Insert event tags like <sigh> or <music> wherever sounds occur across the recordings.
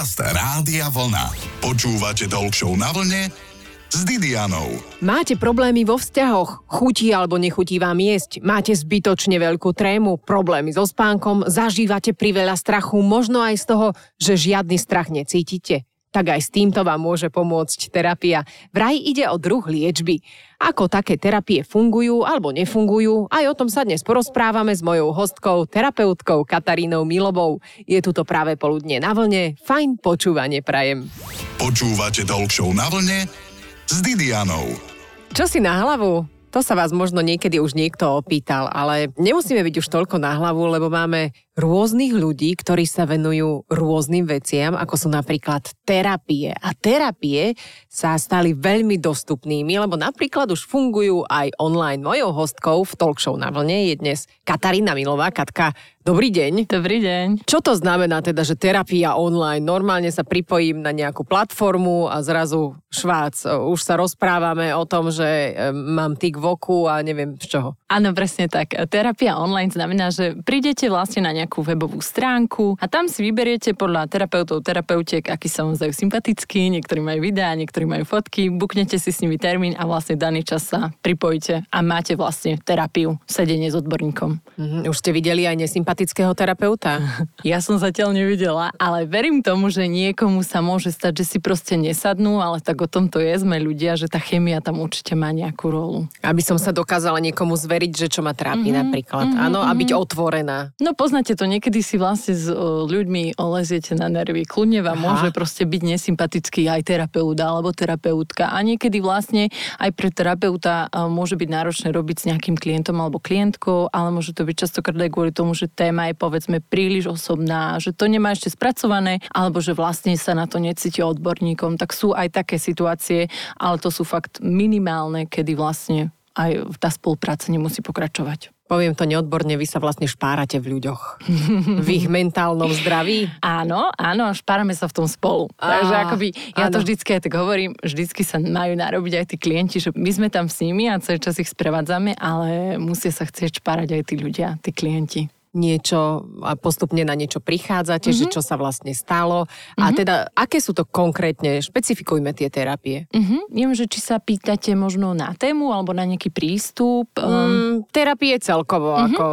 Podcast Rádia Vlna. Počúvate Talk na vlne s Didianou. Máte problémy vo vzťahoch? Chutí alebo nechutí vám jesť? Máte zbytočne veľkú trému? Problémy so spánkom? Zažívate priveľa strachu? Možno aj z toho, že žiadny strach necítite? Tak aj s týmto vám môže pomôcť terapia. Vraj ide o druh liečby. Ako také terapie fungujú alebo nefungujú, aj o tom sa dnes porozprávame s mojou hostkou, terapeutkou Katarínou Milovou. Je tu to práve poludne na vlne. Fajn počúvanie prajem. Počúvate Talk na vlne s Didianou. Čo si na hlavu? To sa vás možno niekedy už niekto opýtal, ale nemusíme byť už toľko na hlavu, lebo máme rôznych ľudí, ktorí sa venujú rôznym veciam, ako sú napríklad terapie. A terapie sa stali veľmi dostupnými, lebo napríklad už fungujú aj online. Mojou hostkou v talk show na vlne je dnes Katarína Milová. Katka, dobrý deň. Dobrý deň. Čo to znamená teda, že terapia online? Normálne sa pripojím na nejakú platformu a zrazu švác. Už sa rozprávame o tom, že e, mám tik v oku a neviem z čoho. Áno, presne tak. Terapia online znamená, že prídete vlastne na nejakú webovú stránku a tam si vyberiete podľa terapeutov, terapeutiek, akí sa vám zdajú sympatickí, niektorí majú videá, niektorí majú fotky, buknete si s nimi termín a vlastne daný čas sa pripojíte a máte vlastne terapiu, sedenie s odborníkom. Mm, už ste videli aj nesympatického terapeuta? <laughs> ja som zatiaľ nevidela, ale verím tomu, že niekomu sa môže stať, že si proste nesadnú, ale tak o tom to je, sme ľudia, že tá chemia tam určite má nejakú rolu. Aby som sa dokázala niekomu zveriť veriť, že čo ma trápi mm-hmm, napríklad. Mm-hmm, Áno, a byť mhm. otvorená. No poznáte to, niekedy si vlastne s ľuďmi oleziete na nervy. Kľudne vám Aha. môže proste byť nesympatický aj terapeut alebo terapeutka. A niekedy vlastne aj pre terapeuta môže byť náročné robiť s nejakým klientom alebo klientkou, ale môže to byť častokrát aj kvôli tomu, že téma je povedzme príliš osobná, že to nemá ešte spracované, alebo že vlastne sa na to necíti odborníkom. Tak sú aj také situácie, ale to sú fakt minimálne, kedy vlastne aj tá spolupráca nemusí pokračovať. Poviem to neodborne, vy sa vlastne špárate v ľuďoch. v ich mentálnom zdraví. Áno, áno, špárame sa v tom spolu. Á, Takže akoby, ja áno. to vždycky aj tak hovorím, vždycky sa majú narobiť aj tí klienti, že my sme tam s nimi a celý čas ich sprevádzame, ale musia sa chcieť špárať aj tí ľudia, tí klienti niečo a postupne na niečo prichádzate, mm-hmm. že mhm. čo sa vlastne stalo. Mm-hmm. A mhm. teda, aké sú to konkrétne? Špecifikujme tie terapie. Mm-hmm. Neviem, že či sa pýtate možno na tému alebo na nejaký prístup. Um... Mm, terapie celkovo, mm-hmm. ako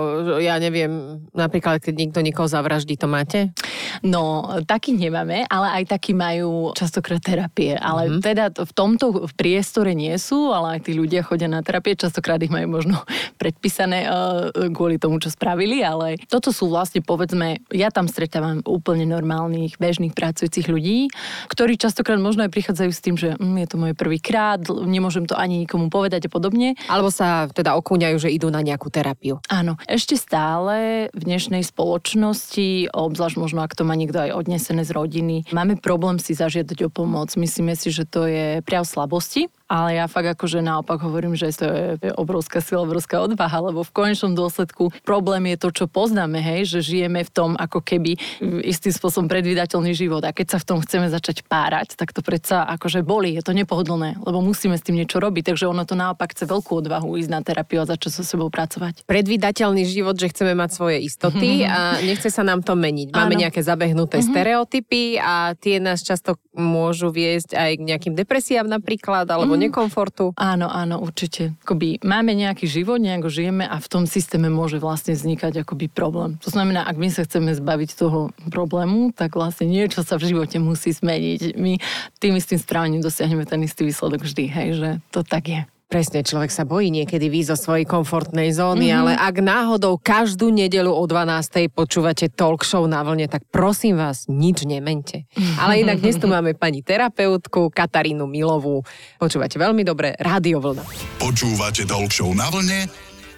ja neviem, napríklad, keď niekto niekoho zavraždí, to máte? No, taký nemáme, ale aj takí majú častokrát terapie. Ale mm-hmm. teda v tomto priestore nie sú, ale aj tí ľudia chodia na terapie, častokrát ich majú možno <laughs> predpísané uh, kvôli tomu, čo spravili, ale ďalej. Toto sú vlastne, povedzme, ja tam stretávam úplne normálnych, bežných pracujúcich ľudí, ktorí častokrát možno aj prichádzajú s tým, že mm, je to môj prvý krát, nemôžem to ani nikomu povedať a podobne. Alebo sa teda okúňajú, že idú na nejakú terapiu. Áno, ešte stále v dnešnej spoločnosti, obzvlášť možno ak to má niekto aj odnesené z rodiny, máme problém si zažiadať o pomoc. Myslíme si, že to je priav slabosti ale ja fakt akože naopak hovorím, že to je obrovská sila, obrovská odvaha, lebo v konečnom dôsledku problém je to, čo poznáme, hej, že žijeme v tom ako keby istým spôsobom predvydateľný život a keď sa v tom chceme začať párať, tak to predsa akože boli, je to nepohodlné, lebo musíme s tým niečo robiť, takže ono to naopak chce veľkú odvahu ísť na terapiu a začať so sebou pracovať. Predvydateľný život, že chceme mať svoje istoty <laughs> a nechce sa nám to meniť. Máme Áno. nejaké zabehnuté uh-huh. stereotypy a tie nás často môžu viesť aj k nejakým depresiám napríklad, alebo mm. nekomfortu. Áno, áno, určite. Akoby máme nejaký život, nejako žijeme a v tom systéme môže vlastne vznikať akoby problém. To znamená, ak my sa chceme zbaviť toho problému, tak vlastne niečo sa v živote musí zmeniť. My tým istým správaním dosiahneme ten istý výsledok vždy, hej, že to tak je. Presne, človek sa bojí niekedy výjsť zo svojej komfortnej zóny, mm-hmm. ale ak náhodou každú nedelu o 12. počúvate talk show na vlne, tak prosím vás, nič nemente. <laughs> Ale inak dnes tu máme pani terapeutku Katarínu Milovú. Počúvate veľmi dobre, Rádio Vlna. Počúvate talk show na vlne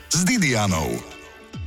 s Didianou.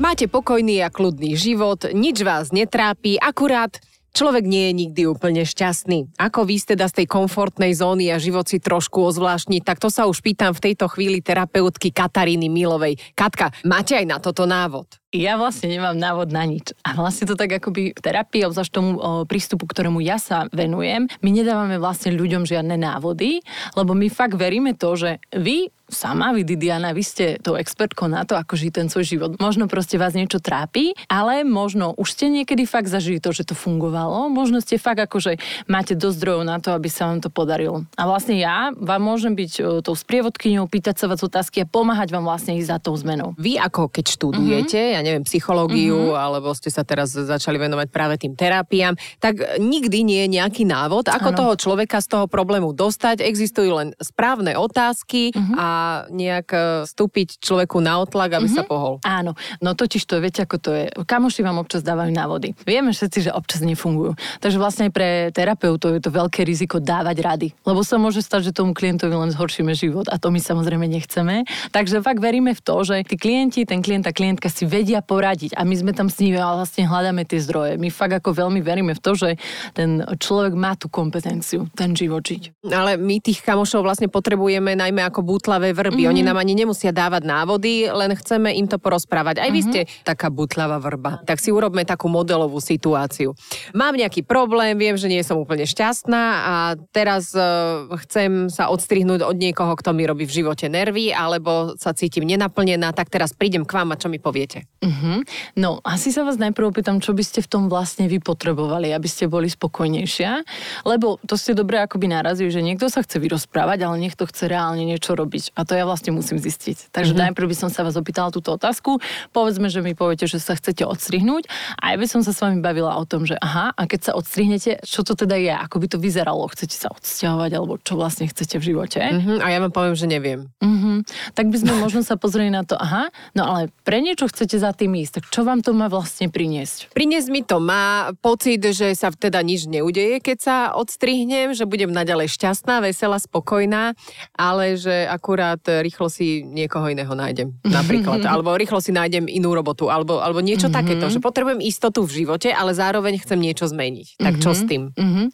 Máte pokojný a kľudný život, nič vás netrápi, akurát Človek nie je nikdy úplne šťastný. Ako vy teda z tej komfortnej zóny a život si trošku ozvláštni, tak to sa už pýtam v tejto chvíli terapeutky Kataríny Milovej. Katka, máte aj na toto návod? Ja vlastne nemám návod na nič. A vlastne to tak akoby v terapii, obzvlášť tomu o, prístupu, ktorému ja sa venujem, my nedávame vlastne ľuďom žiadne návody, lebo my fakt veríme to, že vy sama, vy Didiana, vy ste tou expertkou na to, ako žiť ten svoj život. Možno proste vás niečo trápi, ale možno už ste niekedy fakt zažili to, že to fungovalo, možno ste fakt akože máte dosť zdrojov na to, aby sa vám to podarilo. A vlastne ja vám môžem byť tou sprievodkyňou, pýtať sa vás otázky a pomáhať vám vlastne ísť za tou zmenou. Vy ako keď študujete, mm-hmm. ja neviem, psychológiu, mm-hmm. alebo ste sa teraz začali venovať práve tým terapiám, tak nikdy nie je nejaký návod, ako ano. toho človeka z toho problému dostať. Existujú len správne otázky mm-hmm. a nejak e, vstúpiť človeku na otlak, aby mm-hmm. sa pohol. Áno, no totiž to, viete ako to je. Kamoši vám občas dávajú návody. Vieme všetci, že občas nefungujú. Takže vlastne pre terapeutov je to veľké riziko dávať rady. Lebo sa môže stať, že tomu klientovi len zhoršíme život a to my samozrejme nechceme. Takže fakt veríme v to, že tí klienti, ten klient a klientka si vedia poradiť a my sme tam s nimi a vlastne hľadáme tie zdroje. My fakt ako veľmi veríme v to, že ten človek má tú kompetenciu, ten život žiť. Ale my tých kamošov vlastne potrebujeme najmä ako bútlavé vrby. Mm-hmm. Oni nám ani nemusia dávať návody, len chceme im to porozprávať. Aj mm-hmm. vy ste taká bútlavá vrba. Tak si urobme takú modelovú situáciu. Mám nejaký problém, viem, že nie som úplne šťastná a teraz uh, chcem sa odstrihnúť od niekoho, kto mi robí v živote nervy, alebo sa cítim nenaplnená, tak teraz prídem k vám a čo mi poviete? Mm-hmm. No, asi sa vás najprv opýtam, čo by ste v tom vlastne vy potrebovali, aby ste boli spokojnejšia, lebo to ste dobre akoby narazili, že niekto sa chce vyrozprávať, ale niekto chce reálne niečo robiť. A to ja vlastne musím zistiť. Takže mm-hmm. najprv by som sa vás opýtala túto otázku. Povedzme, že mi poviete, že sa chcete odstrihnúť a ja by som sa s vami bavila o tom, že aha, a keď sa odstrihnete, čo to teda je, ako by to vyzeralo, chcete sa odsťahovať alebo čo vlastne chcete v živote. Mm-hmm. A ja vám poviem, že neviem. Mm-hmm. Tak by sme možno sa pozreli na to, aha, no ale pre niečo chcete za tým ísť, tak čo vám to má vlastne priniesť? Priniesť mi to má pocit, že sa teda nič neudeje, keď sa odstrihnem, že budem naďalej šťastná, veselá, spokojná, ale že akurát rýchlo si niekoho iného nájdem, napríklad. <laughs> alebo rýchlo si nájdem inú robotu, alebo, alebo niečo mm-hmm. takéto, že potrebujem istotu v živote, ale zároveň chcem niečo zmeniť. Tak mm-hmm. čo s tým? Mm-hmm.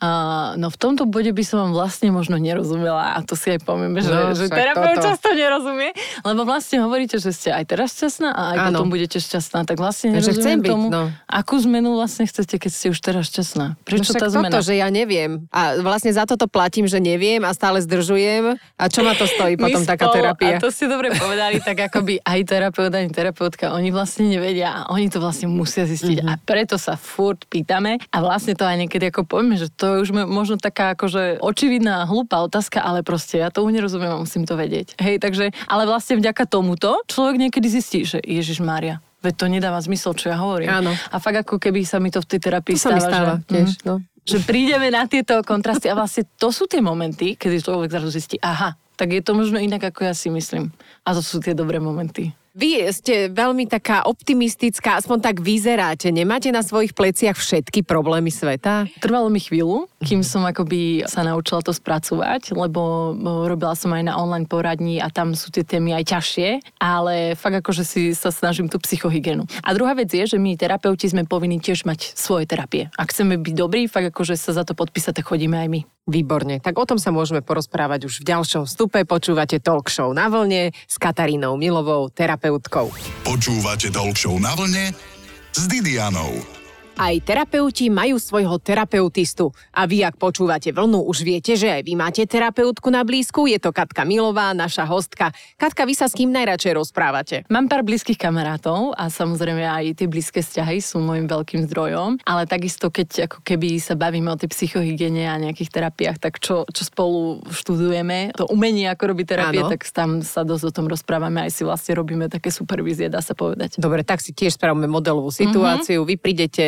Uh, no v tomto bode by som vám vlastne možno nerozumela a to si aj povieme, že, no, že terapeut často nerozumie, lebo vlastne hovoríte, že ste aj teraz šťastná a aj ano. potom budete šťastná, tak vlastne nerozumiem chcem byť, tomu, no. akú zmenu vlastne chcete, keď ste už teraz šťastná. Prečo no tá zmena? toto, že ja neviem. A vlastne za toto platím, že neviem a stále zdržujem. A čo ma to stojí <laughs> potom spolu, taká terapia? A to ste dobre povedali, tak akoby aj terapeut, aj terapeutka, oni vlastne nevedia a oni to vlastne musia zistiť. Mm-hmm. A preto sa furt pýtame a vlastne to aj niekedy ako povieme, že to je už možno taká akože očividná, hlúpa otázka, ale proste ja to nerozumiem a musím to vedieť. Hej, takže, ale vlastne vďaka tomuto človek niekedy zistí, že Ježiš Mária, Veď to nedáva zmysel, čo ja hovorím. Áno. A fakt ako keby sa mi to v tej terapii to stáva. Sa mi stáva že, tiež, mm, no. že prídeme na tieto kontrasty a vlastne to sú tie momenty, kedy človek zrazu zistí, aha, tak je to možno inak, ako ja si myslím. A to sú tie dobré momenty. Vy ste veľmi taká optimistická, aspoň tak vyzeráte. Nemáte na svojich pleciach všetky problémy sveta? Trvalo mi chvíľu, kým som akoby sa naučila to spracovať, lebo robila som aj na online poradní a tam sú tie témy aj ťažšie, ale fakt akože si sa snažím tú psychohygienu. A druhá vec je, že my terapeuti sme povinni tiež mať svoje terapie. Ak chceme byť dobrí, fakt akože sa za to podpísať, tak chodíme aj my. Výborne, tak o tom sa môžeme porozprávať už v ďalšom vstupe. Počúvate Talk Show na vlne s Katarínou Milovou, terapeutkou. Počúvate Talk Show na vlne s Didianou. Aj terapeuti majú svojho terapeutistu. A vy, ak počúvate vlnu, už viete, že aj vy máte terapeutku na blízku. Je to Katka Milová, naša hostka. Katka, vy sa s kým najradšej rozprávate? Mám pár blízkych kamarátov a samozrejme aj tie blízke vzťahy sú môjim veľkým zdrojom. Ale takisto, keď ako keby sa bavíme o tej psychohygiene a nejakých terapiách, tak čo, čo spolu študujeme, to umenie, ako robiť terapie, ano. tak tam sa dosť o tom rozprávame. Aj si vlastne robíme také supervízie, dá sa povedať. Dobre, tak si tiež spravíme modelovú situáciu. Mm-hmm. Vy prídete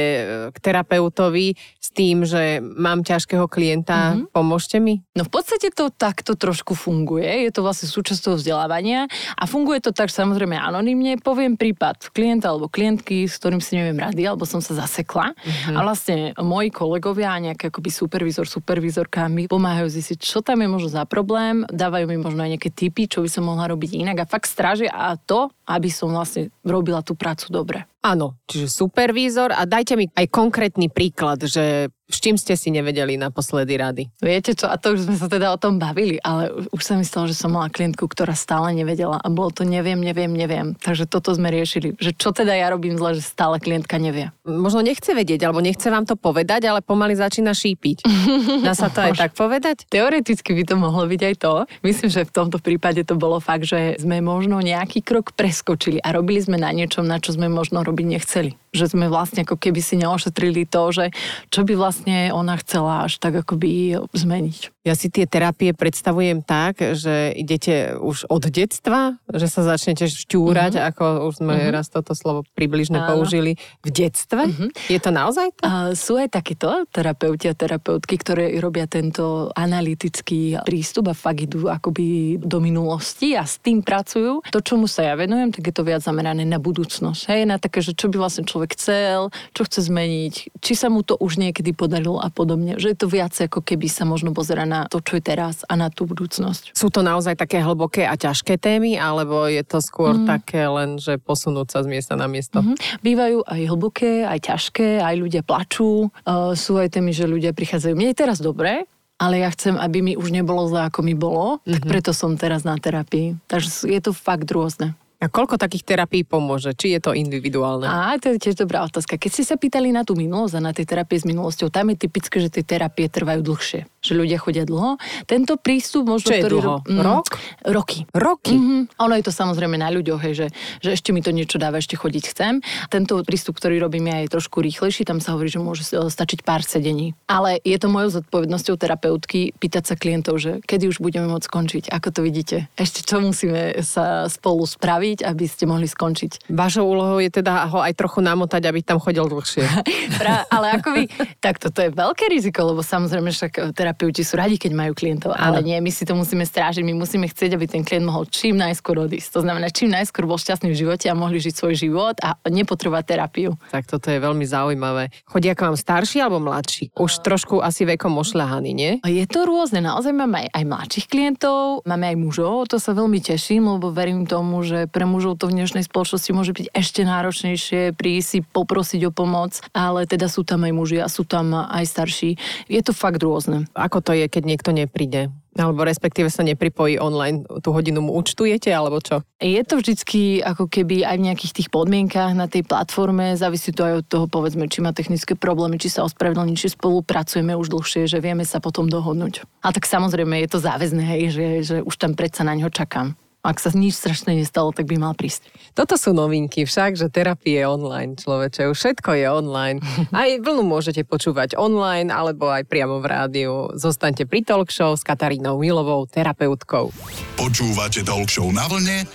k terapeutovi s tým, že mám ťažkého klienta, mm-hmm. pomôžte mi? No v podstate to takto trošku funguje, je to vlastne súčasťou vzdelávania a funguje to tak samozrejme anonymne. Poviem prípad klienta alebo klientky, s ktorým si neviem rady, alebo som sa zasekla mm-hmm. a vlastne moji kolegovia, nejaký akoby supervizor, supervizorka mi pomáhajú zistiť, čo tam je možno za problém, dávajú mi možno aj nejaké tipy, čo by som mohla robiť inak a fakt strážia a to, aby som vlastne robila tú prácu dobre. Áno, čiže supervízor a dajte mi aj konkrétny príklad, že S čím ste si nevedeli naposledy rady? Viete čo, a to už sme sa teda o tom bavili, ale už sa mi stalo, že som mala klientku, ktorá stále nevedela a bolo to neviem, neviem, neviem. Takže toto sme riešili, že čo teda ja robím zle, že stále klientka nevie. Možno nechce vedieť, alebo nechce vám to povedať, ale pomaly začína šípiť. <laughs> Dá sa to aj tak povedať? Teoreticky by to mohlo byť aj to. Myslím, že v tomto prípade to bolo fakt, že sme možno nejaký krok preskočili a robili sme na niečom, na čo sme možno robiť nechceli. Že sme vlastne ako keby si neošetrili to, že čo by vlastne ona chcela až tak akoby zmeniť. Ja si tie terapie predstavujem tak, že idete už od detstva, že sa začnete šťúrať, mm-hmm. ako už sme mm-hmm. raz toto slovo približne Áno. použili, v detstve. Mm-hmm. Je to naozaj to? Uh, sú aj takéto terapeuti a terapeutky, ktoré robia tento analytický prístup a fakt idú akoby do minulosti a s tým pracujú. To, čomu sa ja venujem, tak je to viac zamerané na budúcnosť. Hej, na také, že čo by vlastne človek chcel, čo chce zmeniť, či sa mu to už niekedy podarilo a podobne. Že je to viac ako keby sa možno pozera na na to, čo je teraz a na tú budúcnosť. Sú to naozaj také hlboké a ťažké témy, alebo je to skôr mm. také len, že posunúť sa z miesta na miesto? Mm-hmm. Bývajú aj hlboké, aj ťažké, aj ľudia plačú. Uh, sú aj témy, že ľudia prichádzajú. Mne je teraz dobre, ale ja chcem, aby mi už nebolo zle, ako mi bolo, mm-hmm. tak mhm. preto som teraz na terapii. Takže je to fakt rôzne. A koľko takých terapií pomôže? Či je to individuálne? Á, to je tiež dobrá otázka. Keď ste sa pýtali na tú minulosť a na tie terapie s minulosťou, tam je typické, že tie terapie trvajú dlhšie že ľudia chodia dlho. Tento prístup možno... Čo je ktorý, dlho? Mm, Rok? Roky. Roky? Mm-hmm. Ono je to samozrejme na ľuďoch, hej, že, že ešte mi to niečo dáva, ešte chodiť chcem. Tento prístup, ktorý robím ja, je trošku rýchlejší, tam sa hovorí, že môže stačiť pár sedení. Ale je to mojou zodpovednosťou terapeutky pýtať sa klientov, že kedy už budeme môcť skončiť, ako to vidíte. Ešte čo musíme sa spolu spraviť, aby ste mohli skončiť. Vašou úlohou je teda ho aj trochu namotať, aby tam chodil dlhšie. <laughs> pra, ale ako vy, tak toto je veľké riziko, lebo samozrejme však terapeuti sú radi, keď majú klientov, ale nie, my si to musíme strážiť, my musíme chcieť, aby ten klient mohol čím najskôr odísť. To znamená, čím najskôr bol šťastný v živote a mohli žiť svoj život a nepotrebovať terapiu. Tak toto je veľmi zaujímavé. Chodia k vám starší alebo mladší? Už trošku asi vekom ošľahaní, nie? Je to rôzne, naozaj máme aj, aj mladších klientov, máme aj mužov, to sa veľmi teším, lebo verím tomu, že pre mužov to v dnešnej spoločnosti môže byť ešte náročnejšie prísť si poprosiť o pomoc, ale teda sú tam aj muži a sú tam aj starší. Je to fakt rôzne. Ako to je, keď niekto nepríde? Alebo respektíve sa nepripojí online, tú hodinu mu účtujete, alebo čo? Je to vždycky ako keby aj v nejakých tých podmienkach na tej platforme, závisí to aj od toho, povedzme, či má technické problémy, či sa ospravedlní, či spolupracujeme už dlhšie, že vieme sa potom dohodnúť. A tak samozrejme je to záväzné, hej, že, že už tam predsa na ňo čakám ak sa nič strašné nestalo, tak by mal prísť. Toto sú novinky však, že terapie je online, človeče. Už všetko je online. <laughs> Aj vlnu môžete počúvať online, alebo aj priamo v rádiu. Zostaňte pri talk show s Katarínou Milovou, terapeutkou. Počúvate talk show na vlne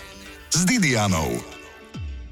s Didianou.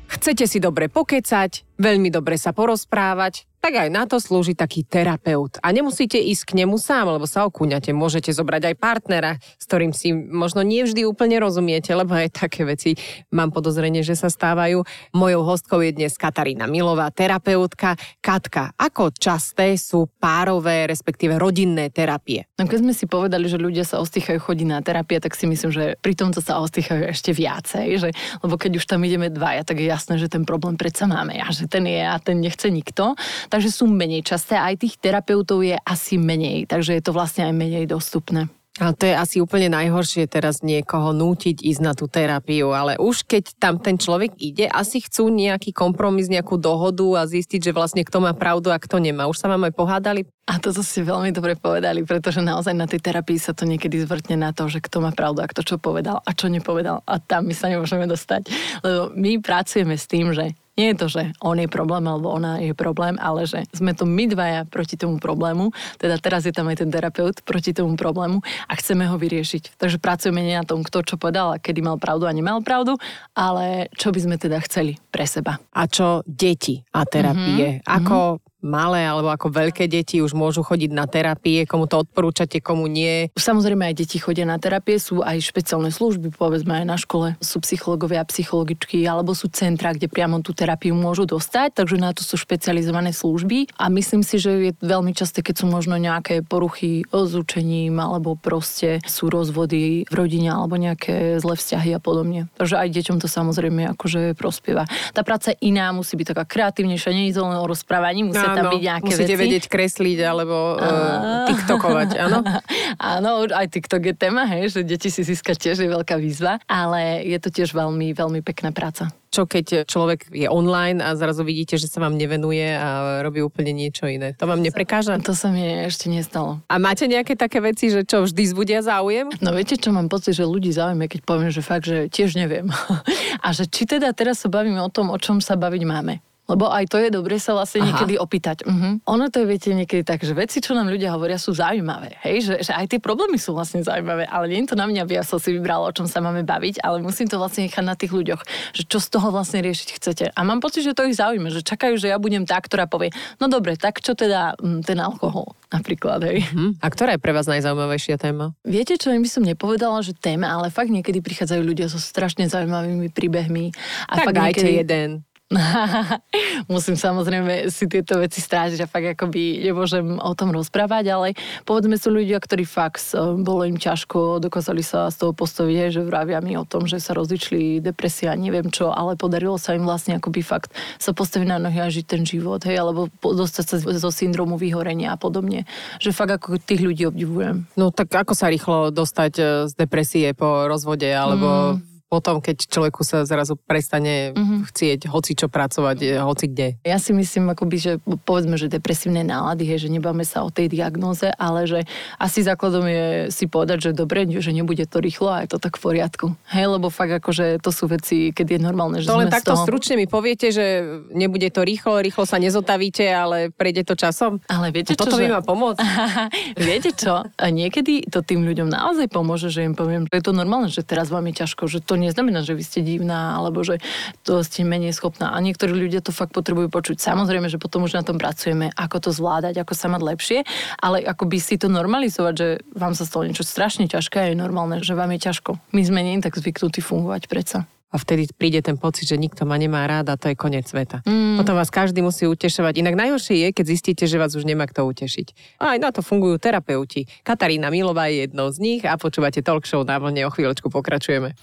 Chcete si dobre pokecať, veľmi dobre sa porozprávať, tak aj na to slúži taký terapeut. A nemusíte ísť k nemu sám, lebo sa okúňate. Môžete zobrať aj partnera, s ktorým si možno nie vždy úplne rozumiete, lebo aj také veci mám podozrenie, že sa stávajú. Mojou hostkou je dnes Katarína Milová, terapeutka. Katka, ako časté sú párové, respektíve rodinné terapie? No keď sme si povedali, že ľudia sa ostýchajú chodiť na terapie, tak si myslím, že pri tomto sa ostýchajú ešte viacej. Že, lebo keď už tam ideme dvaja, tak je jasné, že ten problém predsa máme a že ten je a ten nechce nikto takže sú menej časté. Aj tých terapeutov je asi menej, takže je to vlastne aj menej dostupné. A to je asi úplne najhoršie teraz niekoho nútiť ísť na tú terapiu, ale už keď tam ten človek ide, asi chcú nejaký kompromis, nejakú dohodu a zistiť, že vlastne kto má pravdu a kto nemá. Už sa vám aj pohádali? A toto ste veľmi dobre povedali, pretože naozaj na tej terapii sa to niekedy zvrtne na to, že kto má pravdu a kto čo povedal a čo nepovedal. A tam my sa nemôžeme dostať. Lebo my pracujeme s tým, že nie je to, že on je problém alebo ona je problém, ale že sme to my dvaja proti tomu problému, teda teraz je tam aj ten terapeut proti tomu problému a chceme ho vyriešiť. Takže pracujeme nie na tom, kto čo povedal a kedy mal pravdu a nemal pravdu, ale čo by sme teda chceli pre seba. A čo deti a terapie? Mm-hmm. Ako malé alebo ako veľké deti už môžu chodiť na terapie, komu to odporúčate, komu nie? Samozrejme aj deti chodia na terapie, sú aj špeciálne služby, povedzme aj na škole, sú psychológovia psychologičky, alebo sú centra, kde priamo tú terapiu môžu dostať, takže na to sú špecializované služby a myslím si, že je veľmi časté, keď sú možno nejaké poruchy s učením alebo proste sú rozvody v rodine alebo nejaké zlé vzťahy a podobne. Takže aj deťom to samozrejme akože prospieva. Tá práca iná musí byť taká kreatívnejšia, nie je len o rozprávaní, musia tam byť nejaké musíte veci. vedieť kresliť alebo uh, tiktokovať, áno? <laughs> Áno, aj TikTok je téma, hej, že deti si získať tiež je veľká výzva, ale je to tiež veľmi, veľmi pekná práca. Čo keď človek je online a zrazu vidíte, že sa vám nevenuje a robí úplne niečo iné? To vám neprekáža? To sa mi ešte nestalo. A máte nejaké také veci, že čo vždy zbudia záujem? No viete, čo mám pocit, že ľudí zaujíma, keď poviem, že fakt, že tiež neviem. <laughs> a že či teda teraz sa bavíme o tom, o čom sa baviť máme. Lebo aj to je dobre sa vlastne Aha. niekedy opýtať. Uh-huh. Ono to je, viete, niekedy tak, že veci, čo nám ľudia hovoria, sú zaujímavé. Hej? Že, že aj tie problémy sú vlastne zaujímavé, ale nie je to na mňa, aby ja som si vybrala, o čom sa máme baviť, ale musím to vlastne nechať na tých ľuďoch, že čo z toho vlastne riešiť chcete. A mám pocit, že to ich zaujíma, že čakajú, že ja budem tá, ktorá povie, no dobre, tak čo teda m, ten alkohol napríklad, hej. Hm? A ktorá je pre vás najzaujímavejšia téma? Viete čo, by som nepovedala, že téma, ale fakt niekedy prichádzajú ľudia so strašne zaujímavými príbehmi. A tak fakt dajte niekedy... jeden. <laughs> Musím samozrejme si tieto veci strážiť a fakt akoby nemôžem o tom rozprávať, ale povedzme sú ľudia, ktorí fakt eh, bolo im ťažko, dokázali sa z toho postaviť, že vravia mi o tom, že sa rozličili depresia, neviem čo, ale podarilo sa im vlastne akoby fakt sa postaviť na nohy a žiť ten život, hej, alebo dostať sa zo syndromu vyhorenia a podobne. Že fakt ako tých ľudí obdivujem. No tak ako sa rýchlo dostať e, z depresie po rozvode, alebo Mm. Potom, keď človeku sa zrazu prestane Mhm. chcieť hoci čo pracovať, e, hoci kde. Ja si myslím, akoby, že povedzme, že depresívne nálady, hej, že nebáme sa o tej diagnóze, ale že asi základom je si povedať, že dobre, že nebude to rýchlo a je to tak v poriadku. Hej, lebo fakt akože to sú veci, keď je normálne, že To len takto toho... stručne mi poviete, že nebude to rýchlo, rýchlo sa nezotavíte, ale prejde to časom. Ale viete čo, toto by že... ma pomôcť. <laughs> Viete čo? A niekedy to tým ľuďom naozaj pomôže, že im poviem, že je to normálne, že teraz vám je ťažko, že to neznamená, že vy ste divná, alebo že to ste menej schopná. A niektorí ľudia to fakt potrebujú počuť. Samozrejme, že potom už na tom pracujeme, ako to zvládať, ako sa mať lepšie, ale ako by si to normalizovať, že vám sa stalo niečo strašne ťažké a je normálne, že vám je ťažko. My sme nie tak zvyknutí fungovať predsa. A vtedy príde ten pocit, že nikto ma nemá rád a to je koniec sveta. Mm. Potom vás každý musí utešovať. Inak najhoršie je, keď zistíte, že vás už nemá kto utešiť. A aj na to fungujú terapeuti. Katarína Milová je jednou z nich a počúvate talk show na vlne. O chvíľočku pokračujeme.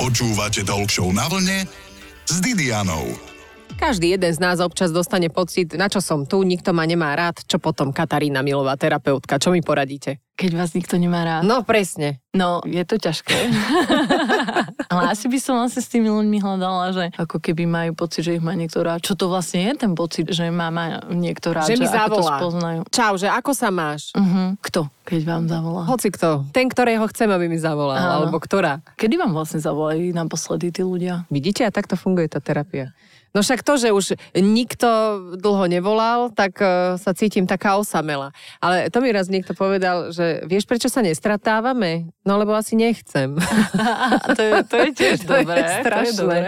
Počúvate Talk Show na vlne s Didianou. Každý jeden z nás občas dostane pocit, na čo som tu, nikto ma nemá rád, čo potom Katarína Milová, terapeutka, čo mi poradíte? Keď vás nikto nemá rád. No presne. No, je to ťažké. <laughs> Ale asi by som vlastne s tými ľuďmi hľadala, že ako keby majú pocit, že ich má niekto rád. Čo to vlastne je ten pocit, že má, má niekto rád? Že mi ako to zavolá. spoznajú? Čau, že ako sa máš? Uh-huh. Kto, keď vám zavolá? Hoci kto. Ten, ktorého chcem, aby mi zavolal. Áno. Alebo ktorá. Kedy vám vlastne zavolali naposledy tí ľudia? Vidíte, a takto funguje tá terapia. No však to, že už nikto dlho nevolal, tak uh, sa cítim taká osamela. Ale to mi raz niekto povedal, že vieš, prečo sa nestratávame? No lebo asi nechcem. <laughs> to, je, to je tiež <laughs> to dobré. je strašné.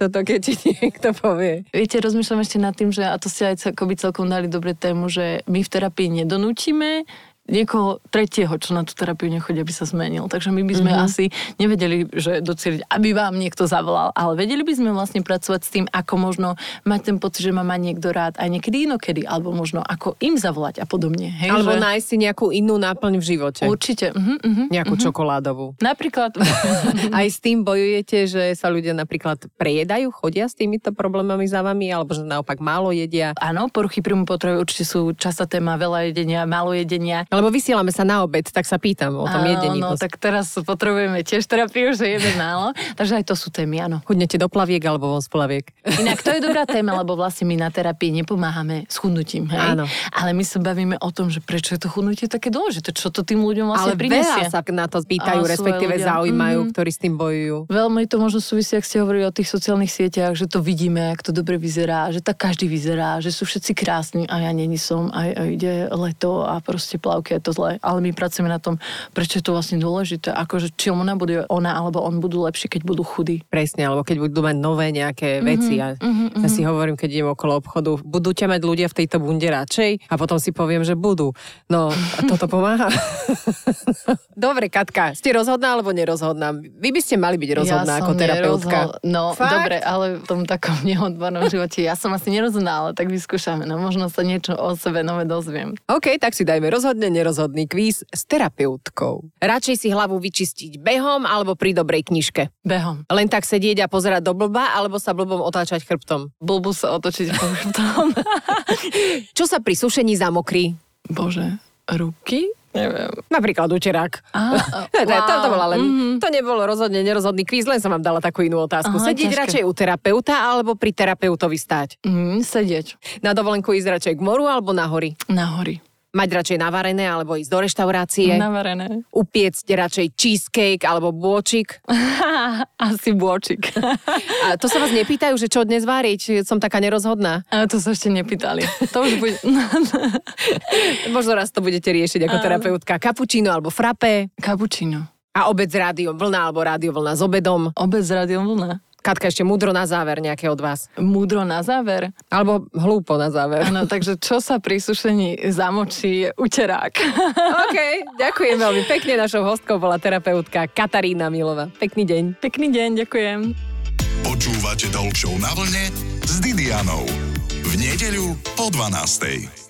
Toto keď ti niekto povie. Viete, rozmýšľam ešte nad tým, že, a to ste aj akoby celkom dali dobre tému, že my v terapii nedonúčime niekoho tretieho, čo na tú terapiu nechodí, aby sa zmenil. Takže my by sme mm-hmm. asi nevedeli, že docieliť, aby vám niekto zavolal, ale vedeli by sme vlastne pracovať s tým, ako možno mať ten pocit, že ma má niekto rád aj niekedy inokedy, alebo možno ako im zavolať a podobne. Hej, Alebo že... nájsť si nejakú inú náplň v živote. Určite. Uh-huh. Nejakú čokoládovú. Napríklad, <laughs> Aj s tým bojujete, že sa ľudia napríklad prejedajú, chodia s týmito problémami za vami, alebo že naopak málo jedia. áno, poruchy príjmu potravy určite sú častá téma, veľa jedenia, málo jedenia. Lebo vysielame sa na obed, tak sa pýtam o tom jedení. Áno, tak teraz potrebujeme tiež terapiu, že jeme málo. Takže aj to sú témy, áno. Chudnete do plaviek alebo von z plaviek. Inak to je dobrá téma, lebo vlastne my na terapii nepomáhame s chudnutím, hej? Áno. Ale my sa bavíme o tom, že prečo je to chudnutie také dôležité, čo to tým ľuďom Ale vlastne prinesie. veľa sa na to pýtajú, Ale respektíve ľudia. zaujímajú, Mhm. ktorí s tým bojujú. Veľmi to možno súvisí, ak ste hovorili o tých sociálnych sieťach, že to vidíme, ak to dobre vyzerá, že tak každý vyzerá, že sú všetci krásni a ja není som a, a ide leto a proste plavky je to zle. Ale my pracujeme na tom, prečo je to vlastne dôležité, akože či ona bude ona alebo on budú lepší, keď budú chudí. Presne, alebo keď budú mať nové nejaké Mhm, veci. A ja si hovorím, keď idem okolo obchodu, budú ťa mať ľudia v tejto bunde radšej? A potom si poviem, že budú. No, a toto pomáha. <laughs> Dobre, Katka, ste rozhodná alebo nerozhodná? Vy by ste mali byť rozhodná ako terapeutka. nerozhod- No, Fakt? dobre, ale v tom takom <laughs> neodbornom živote ja som asi nerozhodná, ale tak vyskúšame. No možno sa niečo o sebe nové dozviem. OK, tak si dajme rozhodne nerozhodný kvíz s terapeutkou. Radšej si hlavu vyčistiť behom alebo pri dobrej knižke. Behom. Len tak sedieť a pozerať do blba alebo sa blbom otáčať chrbtom. Blbu sa otočiť chrbtom. <laughs> Čo sa pri sušení zamokrí? Bože, ruky? Neviem. Napríklad uterák. <laughs> Á, to, to, to, bola len, Mhm. to nebolo rozhodne nerozhodný kvíz, len som vám dala takú inú otázku. Aha, Sedieť ťažké. radšej u terapeuta alebo pri terapeutovi stáť? Mm, sedieť. Na dovolenku ísť radšej k moru alebo na hory? Na hory. Mať radšej navarené alebo ísť do reštaurácie? Navarené. Upiecť radšej cheesecake alebo bôčik? <laughs> Asi bôčik. A to sa vás nepýtajú, že čo dnes váriť? Som taká nerozhodná. Ale to sa ešte nepýtali. To už bude... <laughs> Možno raz to budete riešiť ako terapeutka. Kapučíno alebo frappé? Kapučino. A obed s rádiom vlna alebo rádio vlna s obedom? Obec rádiom vlna. Katka, ešte múdro na záver nejaké od vás. Múdro na záver. Alebo hlúpo na záver. Áno, takže čo sa pri sušení zamočí uterák. <laughs> OK, ďakujem veľmi pekne. Našou hostkou bola terapeutka Katarína Milova. Pekný deň. Pekný deň, ďakujem. Počúvate Show na vlne s Didianou. V nedeľu po 12.